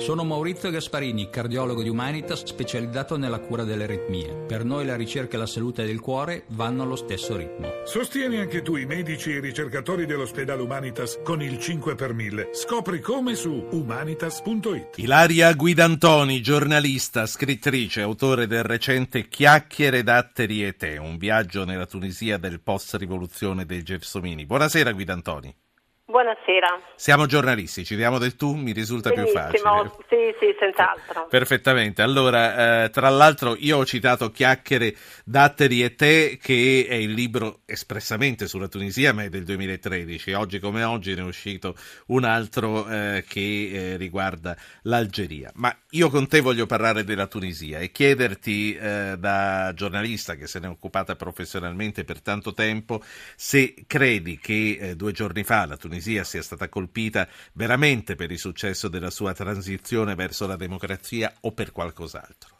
Sono Maurizio Gasparini, cardiologo di Humanitas specializzato nella cura delle aritmie. Per noi la ricerca e la salute del cuore vanno allo stesso ritmo. Sostieni anche tu i medici e i ricercatori dell'ospedale Humanitas con il 5 per 1000. Scopri come su humanitas.it. Ilaria Guidantoni, giornalista, scrittrice, autore del recente Chiacchiere, datteri e te, un viaggio nella Tunisia del post-rivoluzione dei Gelsomini. Buonasera Guidantoni. Buonasera. Siamo giornalisti, ci diamo del tu, mi risulta Benissimo. più facile. Sì, sì, senz'altro. Perfettamente. Allora, eh, tra l'altro io ho citato Chiacchiere, Datteri e te, che è il libro espressamente sulla Tunisia, ma è del 2013. Oggi come oggi ne è uscito un altro eh, che eh, riguarda l'Algeria. Ma io con te voglio parlare della Tunisia e chiederti eh, da giornalista che se ne è occupata professionalmente per tanto tempo se credi che eh, due giorni fa la Tunisia Tunisia sia stata colpita veramente per il successo della sua transizione verso la democrazia o per qualcos'altro?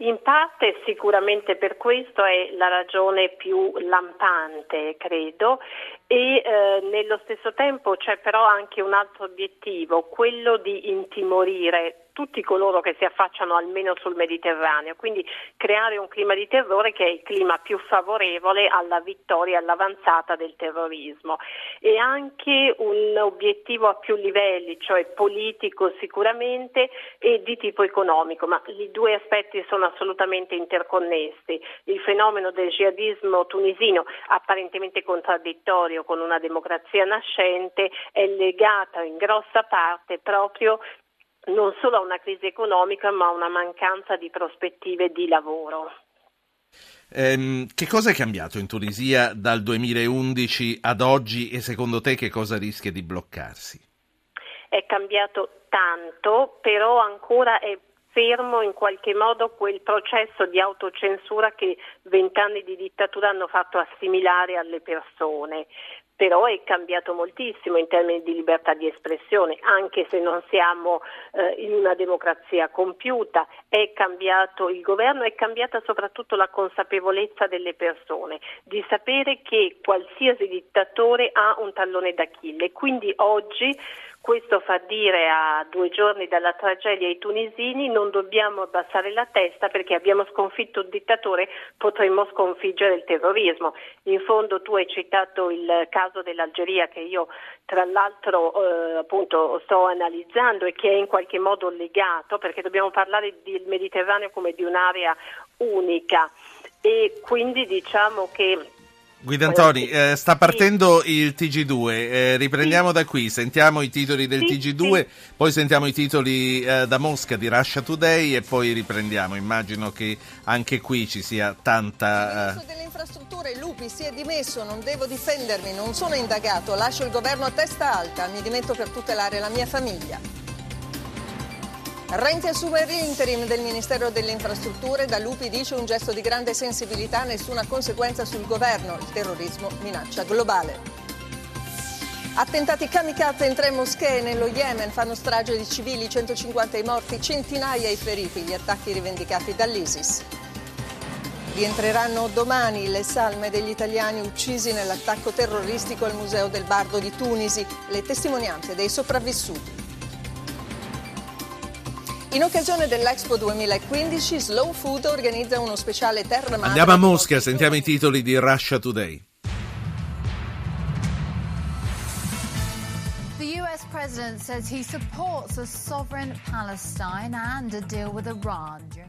In parte sicuramente per questo è la ragione più lampante, credo, e eh, nello stesso tempo c'è però anche un altro obiettivo, quello di intimorire tutti coloro che si affacciano almeno sul Mediterraneo, quindi creare un clima di terrore che è il clima più favorevole alla vittoria all'avanzata del terrorismo e anche un obiettivo a più livelli, cioè politico sicuramente e di tipo economico, ma i due aspetti sono assolutamente interconnessi. Il fenomeno del jihadismo tunisino, apparentemente contraddittorio con una democrazia nascente, è legato in grossa parte proprio non solo a una crisi economica ma a una mancanza di prospettive di lavoro. Ehm, che cosa è cambiato in Tunisia dal 2011 ad oggi e secondo te che cosa rischia di bloccarsi? È cambiato tanto, però ancora è fermo in qualche modo quel processo di autocensura che vent'anni di dittatura hanno fatto assimilare alle persone però è cambiato moltissimo in termini di libertà di espressione, anche se non siamo eh, in una democrazia compiuta, è cambiato il governo, è cambiata soprattutto la consapevolezza delle persone di sapere che qualsiasi dittatore ha un tallone d'Achille. Quindi oggi questo fa dire a due giorni dalla tragedia ai tunisini non dobbiamo abbassare la testa perché abbiamo sconfitto un dittatore, potremmo sconfiggere il terrorismo. In fondo tu hai citato il caso dell'Algeria che io tra l'altro eh, appunto sto analizzando e che è in qualche modo legato perché dobbiamo parlare del Mediterraneo come di un'area unica e quindi diciamo che Guidantoni, eh, sta partendo sì. il TG2, eh, riprendiamo sì. da qui, sentiamo i titoli del sì, TG2, poi sentiamo i titoli eh, da Mosca di Russia Today e poi riprendiamo. Immagino che anche qui ci sia tanta... Il ministro delle infrastrutture Lupi si è dimesso, non devo difendermi, non sono indagato, lascio il governo a testa alta, mi dimetto per tutelare la mia famiglia. Renti assume l'interim del Ministero delle Infrastrutture, da Lupi dice un gesto di grande sensibilità, nessuna conseguenza sul governo, il terrorismo minaccia globale. Attentati kamikaze in tre moschee nello Yemen fanno strage di civili, 150 i morti, centinaia i feriti, gli attacchi rivendicati dall'ISIS. Rientreranno domani le salme degli italiani uccisi nell'attacco terroristico al Museo del Bardo di Tunisi, le testimonianze dei sopravvissuti. In occasione dell'Expo 2015, Slow Food organizza uno speciale Terra Madre. Andiamo a Mosca, sentiamo i titoli di Russia Today.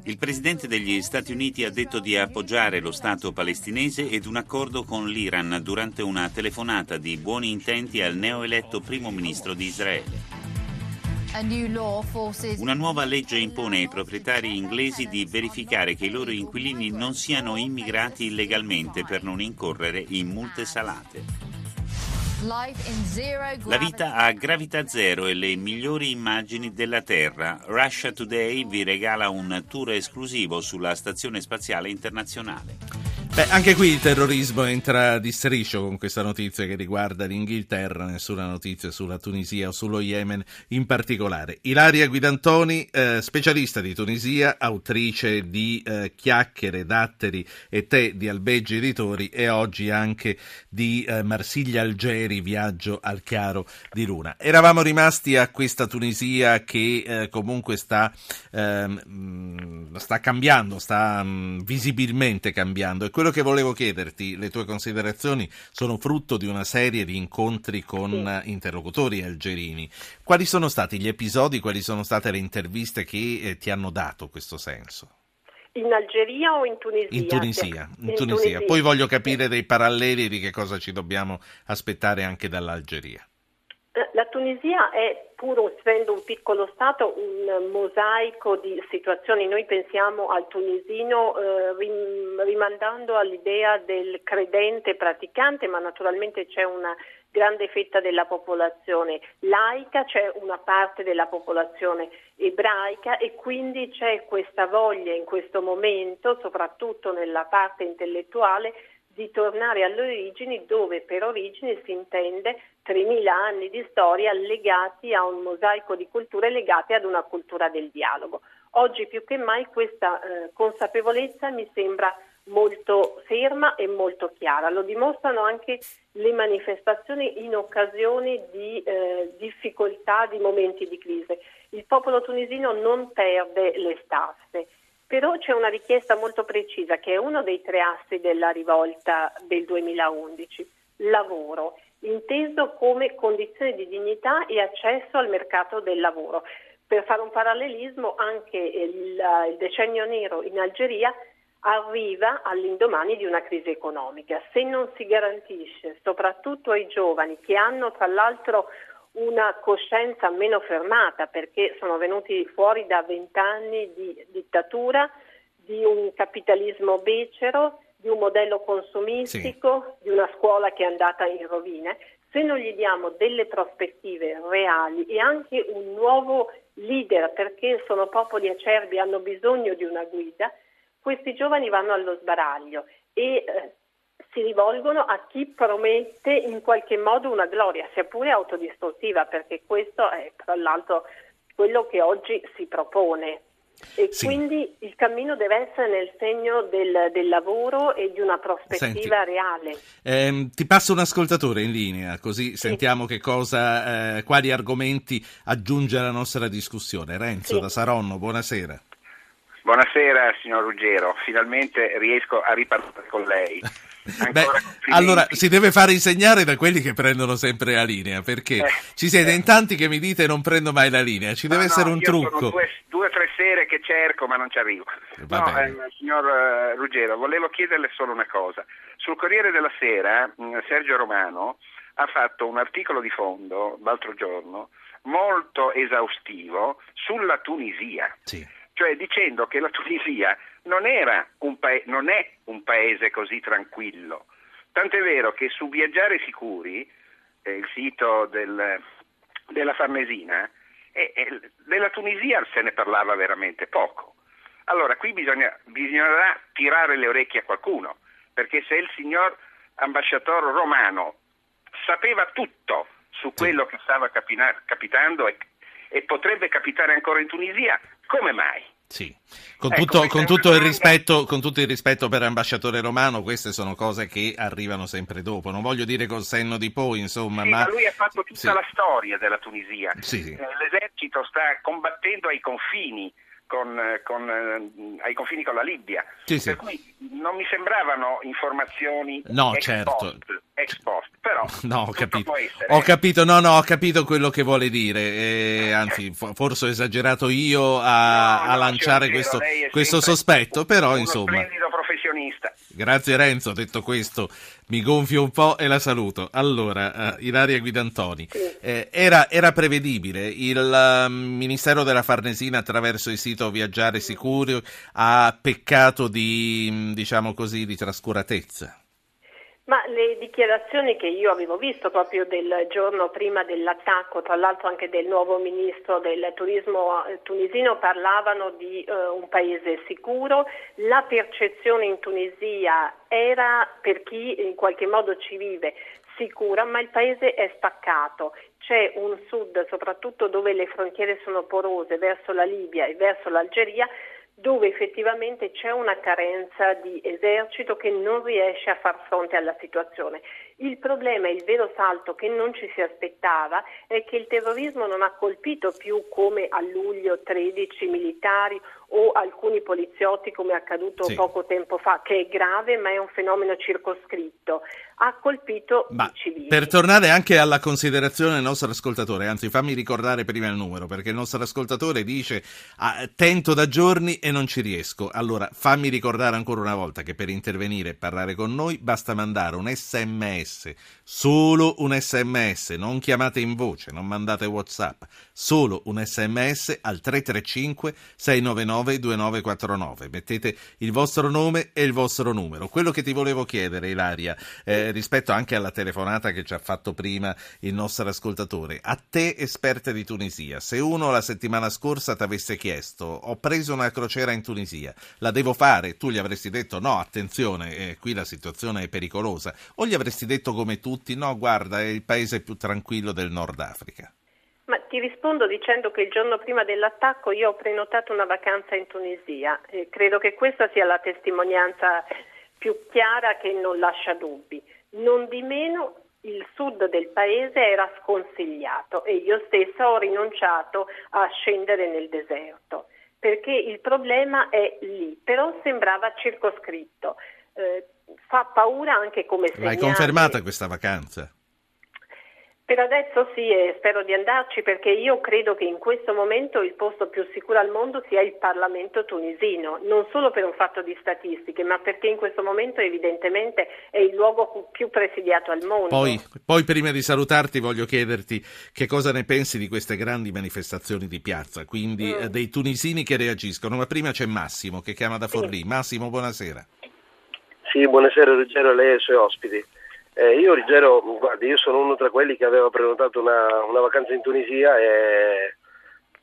Il presidente degli Stati Uniti ha detto di appoggiare lo Stato palestinese ed un accordo con l'Iran durante una telefonata di buoni intenti al neoeletto primo ministro di Israele. Una nuova legge impone ai proprietari inglesi di verificare che i loro inquilini non siano immigrati illegalmente per non incorrere in multe salate. La vita a gravità zero e le migliori immagini della Terra. Russia Today vi regala un tour esclusivo sulla Stazione Spaziale Internazionale. Beh, anche qui il terrorismo entra di striscio con questa notizia che riguarda l'Inghilterra, nessuna notizia sulla Tunisia o sullo Yemen in particolare. Ilaria Guidantoni, eh, specialista di Tunisia, autrice di eh, Chiacchiere, Datteri e Te di Albeggi Editori e oggi anche di eh, Marsiglia Algeri, Viaggio al chiaro di luna. Eravamo rimasti a questa Tunisia che eh, comunque sta, ehm, sta cambiando, sta mh, mm, visibilmente cambiando e quello quello che volevo chiederti, le tue considerazioni sono frutto di una serie di incontri con sì. interlocutori algerini. Quali sono stati gli episodi, quali sono state le interviste che eh, ti hanno dato questo senso? In Algeria o in Tunisia? In Tunisia, in in Tunisia. Tunisia. Poi voglio capire dei paralleli di che cosa ci dobbiamo aspettare anche dall'Algeria. La Tunisia è, pur essendo un piccolo Stato, un mosaico di situazioni. Noi pensiamo al tunisino eh, rimandando all'idea del credente praticante, ma naturalmente c'è una grande fetta della popolazione laica, c'è una parte della popolazione ebraica e quindi c'è questa voglia in questo momento, soprattutto nella parte intellettuale, di tornare alle origini dove per origini si intende 3.000 anni di storia legati a un mosaico di culture legate ad una cultura del dialogo. Oggi più che mai questa eh, consapevolezza mi sembra molto ferma e molto chiara. Lo dimostrano anche le manifestazioni in occasione di eh, difficoltà, di momenti di crisi. Il popolo tunisino non perde le staffe però c'è una richiesta molto precisa che è uno dei tre assi della rivolta del 2011, lavoro, inteso come condizione di dignità e accesso al mercato del lavoro. Per fare un parallelismo, anche il, il decennio nero in Algeria arriva all'indomani di una crisi economica. Se non si garantisce, soprattutto ai giovani che hanno tra l'altro una coscienza meno fermata perché sono venuti fuori da vent'anni di dittatura, di un capitalismo becero, di un modello consumistico, sì. di una scuola che è andata in rovine. Se non gli diamo delle prospettive reali e anche un nuovo leader, perché sono popoli acerbi, hanno bisogno di una guida, questi giovani vanno allo sbaraglio e eh, si rivolgono a chi promette in qualche modo una gloria, sia pure autodistruttiva, perché questo è tra l'altro quello che oggi si propone. E sì. quindi il cammino deve essere nel segno del, del lavoro e di una prospettiva Senti, reale. Ehm, ti passo un ascoltatore in linea, così sì. sentiamo cosa, eh, quali argomenti aggiunge alla nostra discussione. Renzo sì. da Saronno, buonasera. Buonasera signor Ruggero, finalmente riesco a ripartire con lei. Beh, allora si deve fare insegnare da quelli che prendono sempre la linea, perché eh, ci siete eh. in tanti che mi dite non prendo mai la linea, ci deve no, essere un trucco. due o tre sere che cerco ma non ci arrivo. no, eh, signor uh, Ruggero, volevo chiederle solo una cosa. Sul Corriere della Sera mm, Sergio Romano ha fatto un articolo di fondo l'altro giorno molto esaustivo sulla Tunisia. Sì cioè dicendo che la Tunisia non, un pa- non è un paese così tranquillo. Tant'è vero che su Viaggiare Sicuri, eh, il sito del, della Farnesina, eh, eh, della Tunisia se ne parlava veramente poco. Allora qui bisogna, bisognerà tirare le orecchie a qualcuno, perché se il signor ambasciatore romano sapeva tutto su quello che stava capina- capitando e, e potrebbe capitare ancora in Tunisia, come mai? Sì, con, ecco, tutto, con, tutto rispetto, con, tutto, il rispetto, per ambasciatore romano, queste sono cose che arrivano sempre dopo. Non voglio dire col senno di poi, insomma. Sì, ma... ma lui ha fatto tutta sì. la storia della Tunisia. Sì. Eh, l'esercito sta combattendo ai confini con, con, eh, ai confini con la Libia. Sì, sì. Per cui non mi sembravano informazioni no, ex certo. post, ex post, però no, ho capito. ho capito. no, no, ho capito quello che vuole dire, eh, anzi forse ho esagerato io a, no, a lanciare questo, questo sospetto, però insomma... splendido professionista. Grazie Renzo, detto questo mi gonfio un po' e la saluto. Allora, uh, Ilaria Guidantoni, eh, era, era, prevedibile, il uh, Ministero della Farnesina attraverso il sito Viaggiare Sicuro ha peccato di, diciamo così, di trascuratezza? Ma le dichiarazioni che io avevo visto proprio del giorno prima dell'attacco, tra l'altro anche del nuovo ministro del turismo eh, tunisino, parlavano di eh, un paese sicuro. La percezione in Tunisia era, per chi in qualche modo ci vive, sicura, ma il paese è spaccato. C'è un sud, soprattutto dove le frontiere sono porose, verso la Libia e verso l'Algeria, dove effettivamente c'è una carenza di esercito che non riesce a far fronte alla situazione. Il problema, il vero salto che non ci si aspettava è che il terrorismo non ha colpito più come a luglio 13 militari o alcuni poliziotti come è accaduto sì. poco tempo fa, che è grave ma è un fenomeno circoscritto. Ha colpito ma i civili. Per tornare anche alla considerazione del nostro ascoltatore, anzi fammi ricordare prima il numero, perché il nostro ascoltatore dice ah, tento da giorni e non ci riesco. Allora fammi ricordare ancora una volta che per intervenire e parlare con noi basta mandare un sms sms, solo un sms, non chiamate in voce, non mandate whatsapp, solo un sms al 335 699 2949, mettete il vostro nome e il vostro numero. Quello che ti volevo chiedere Ilaria, eh, rispetto anche alla telefonata che ci ha fatto prima il nostro ascoltatore, a te esperta di Tunisia, se uno la settimana scorsa ti avesse chiesto ho preso una crociera in Tunisia, la devo fare, tu gli avresti detto no, attenzione, eh, qui la situazione è pericolosa, o gli avresti detto detto come tutti, no, guarda, è il paese più tranquillo del Nord Africa? Ma ti rispondo dicendo che il giorno prima dell'attacco io ho prenotato una vacanza in Tunisia e credo che questa sia la testimonianza più chiara che non lascia dubbi. Non di meno il sud del paese era sconsigliato e io stessa ho rinunciato a scendere nel deserto perché il problema è lì, però sembrava circoscritto. Eh, fa paura anche come segnale. L'hai confermata questa vacanza? Per adesso sì e spero di andarci perché io credo che in questo momento il posto più sicuro al mondo sia il Parlamento tunisino, non solo per un fatto di statistiche, ma perché in questo momento evidentemente è il luogo più presidiato al mondo. Poi, poi prima di salutarti voglio chiederti che cosa ne pensi di queste grandi manifestazioni di piazza, quindi mm. Eh, dei tunisini che reagiscono, ma prima c'è Massimo che chiama da Forlì. Sì. Massimo, buonasera. Sì, buonasera Ruggero a lei e ai suoi ospiti. Eh, io Ruggero, guardi, io sono uno tra quelli che aveva prenotato una, una vacanza in Tunisia e,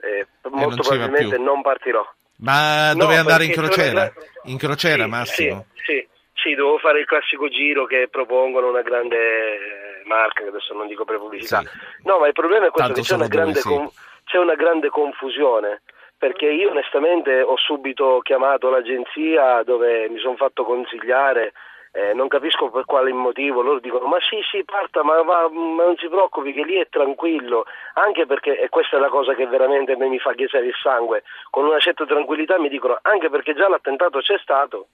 e molto probabilmente non partirò. Ma no, dove andare in crociera? In crociera, sì, Massimo? Sì, sì, sì, devo fare il classico giro che propongono una grande marca, che adesso non dico per pubblicità. Sì. No, ma il problema è questo, Tanto che c'è una, grande, com- c'è una grande confusione perché io onestamente ho subito chiamato l'agenzia dove mi sono fatto consigliare eh, non capisco per quale motivo, loro dicono ma sì sì parta ma, ma, ma, non si preoccupi che lì è tranquillo, anche perché, e questa è la cosa che veramente mi fa ghiacciare il sangue, con una certa tranquillità mi dicono anche perché già l'attentato c'è stato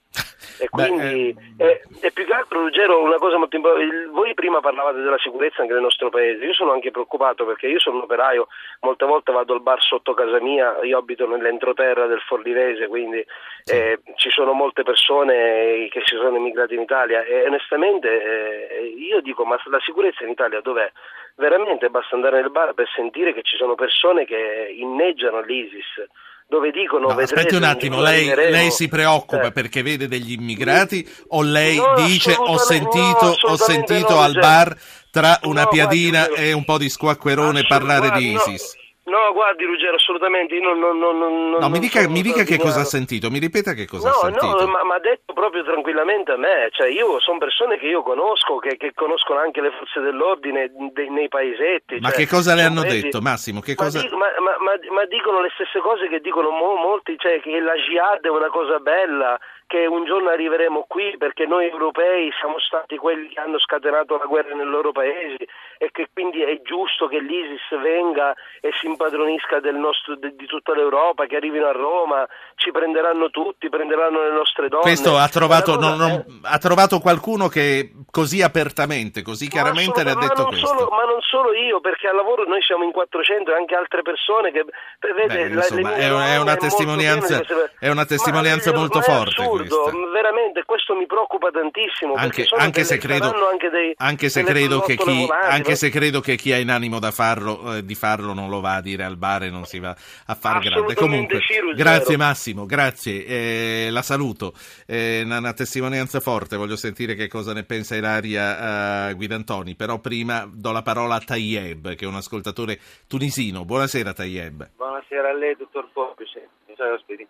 e quindi Beh, eh... è, è, più che altro Ruggero una cosa molto importante, voi prima parlavate della sicurezza anche del nostro paese, io sono anche preoccupato perché io sono un operaio, molte volte vado al bar sotto casa mia, io abito nell'entroterra del Forlivese, quindi sì. eh, ci sono molte persone che si sono immigrate in Italia Italia e onestamente eh, io dico ma la sicurezza in Italia dov'è? Veramente basta andare nel bar per sentire che ci sono persone che inneggiano l'ISIS dove dicono no, aspetti un attimo, lei, lei, si preoccupa eh. perché vede degli immigrati o lei no, dice ho sentito, no, ho sentito al bar tra una piadina guardi, e un po' di squacquerone parlare di ISIS? No, guardi Ruggero, assolutamente, io non... non, non, non no, mi dica, mi dica che cosa ha sentito, mi ripeta che cosa no, ha sentito. No, ma ha detto proprio tranquillamente a me, cioè io sono persone che io conosco, che, che conoscono anche le forze dell'ordine dei, nei paesetti. Ma cioè, che cosa le hanno paesi... detto, Massimo? Che cosa... ma, ma, ma, ma, dicono le stesse cose che dicono mo, molti, cioè che la jihad è una cosa bella, che un giorno arriveremo qui perché noi europei siamo stati quelli che hanno scatenato la guerra nei loro paesi e che quindi è giusto che l'ISIS venga e si impadronisca del nostro, di tutta l'Europa, che arrivino a Roma, ci prenderanno tutti, prenderanno le nostre donne. Questo ha trovato, non, non, ha trovato qualcuno che così apertamente, così chiaramente le ha detto questo. Solo, ma non solo io, perché al lavoro noi siamo in 400 e anche altre persone che... Vede, Beh, insomma, è, è, una testimonianza, è una testimonianza molto forte assurdo, veramente questo mi preoccupa tantissimo. Anche, anche se credo, anche, dei, anche se credo che chi, anche se credo che chi ha in animo da farlo, eh, di farlo non lo, va, dire al bar e non si va a far grande. Comunque, grazie Massimo, grazie, eh, la saluto. Eh, una, una, testimonianza forte, voglio sentire che cosa ne pensa Ilaria uh, Guidantoni, però prima do la parola a Tayeb, che è un ascoltatore tunisino. Buonasera Tayeb. Buonasera a lei, dottor Popici, i suoi ospiti.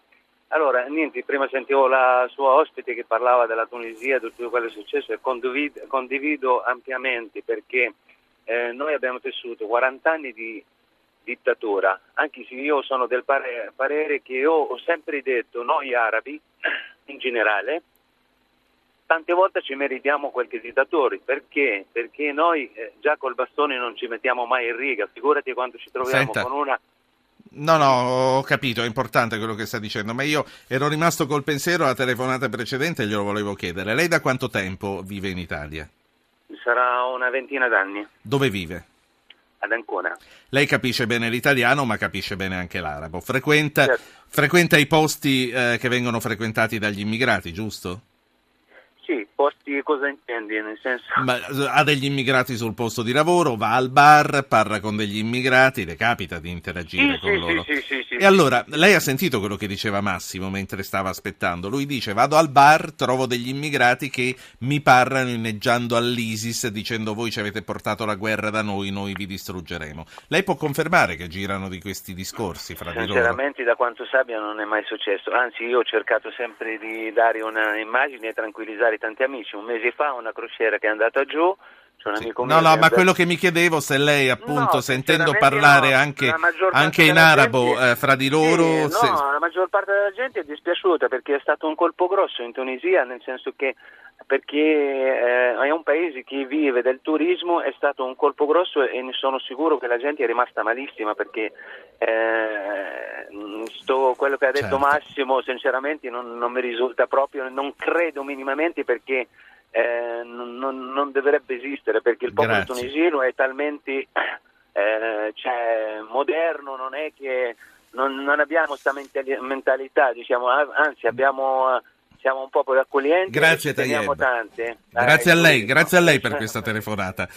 Allora, niente, prima sentivo la sua ospite che parlava della Tunisia, di tutto quello che è successo e condivido, condivido ampiamente perché eh, noi abbiamo tessuto 40 anni di dittatura, anche se io sono del parere, parere che io ho sempre detto, noi arabi in generale, tante volte ci meritiamo qualche dittatore, perché? Perché noi eh, già col bastone non ci mettiamo mai in riga, figurati quando ci troviamo Senta. con una No, no, ho capito, è importante quello che sta dicendo, ma io ero rimasto col pensiero alla telefonata precedente e glielo volevo chiedere. Lei da quanto tempo vive in Italia? Sarà una ventina d'anni. Dove vive? Ad Ancona. Lei capisce bene l'italiano, ma capisce bene anche l'arabo. Frequenta, certo. frequenta i posti eh, che vengono frequentati dagli immigrati, giusto? Sì, posti cosa intendi? Nel senso... Ma, ha degli immigrati sul posto di lavoro, va al bar, parla con degli immigrati, le capita di interagire sì, con sì, loro. Sì, sì, sì, e allora, lei ha sentito quello che diceva Massimo mentre stava aspettando? Lui dice, vado al bar, trovo degli immigrati che mi parlano inneggiando all'ISIS dicendo voi ci avete portato la guerra da noi, noi vi distruggeremo. Lei può confermare che girano di questi discorsi fra di loro? Sinceramente da quanto sappia non è mai successo, anzi io ho cercato sempre di dare un'immagine e tranquillizzare tanti amici. Un mese fa una crociera che è andata giù, c'è un amico mio. No, no, ma quello che mi chiedevo se lei, appunto, no, sentendo parlare no, anche, anche in arabo gente, eh, fra di loro. Sì, se... No, la maggior parte della gente è dispiaciuta perché è stato un colpo grosso in Tunisia, nel senso che perché eh, è un paese che vive del turismo, è stato un colpo grosso e ne sono sicuro che la gente è rimasta malissima perché eh, sto, quello che ha detto certo. Massimo sinceramente non, non, mi risulta proprio, non credo minimamente perché eh, non, non, dovrebbe esistere perché il popolo Grazie. tunisino è talmente eh, cioè, moderno, non è che non, abbiamo questa mentalità, diciamo, anzi abbiamo siamo un popolo accoglienti. Grazie Tayeb. Grazie a lei, grazie a lei per questa telefonata.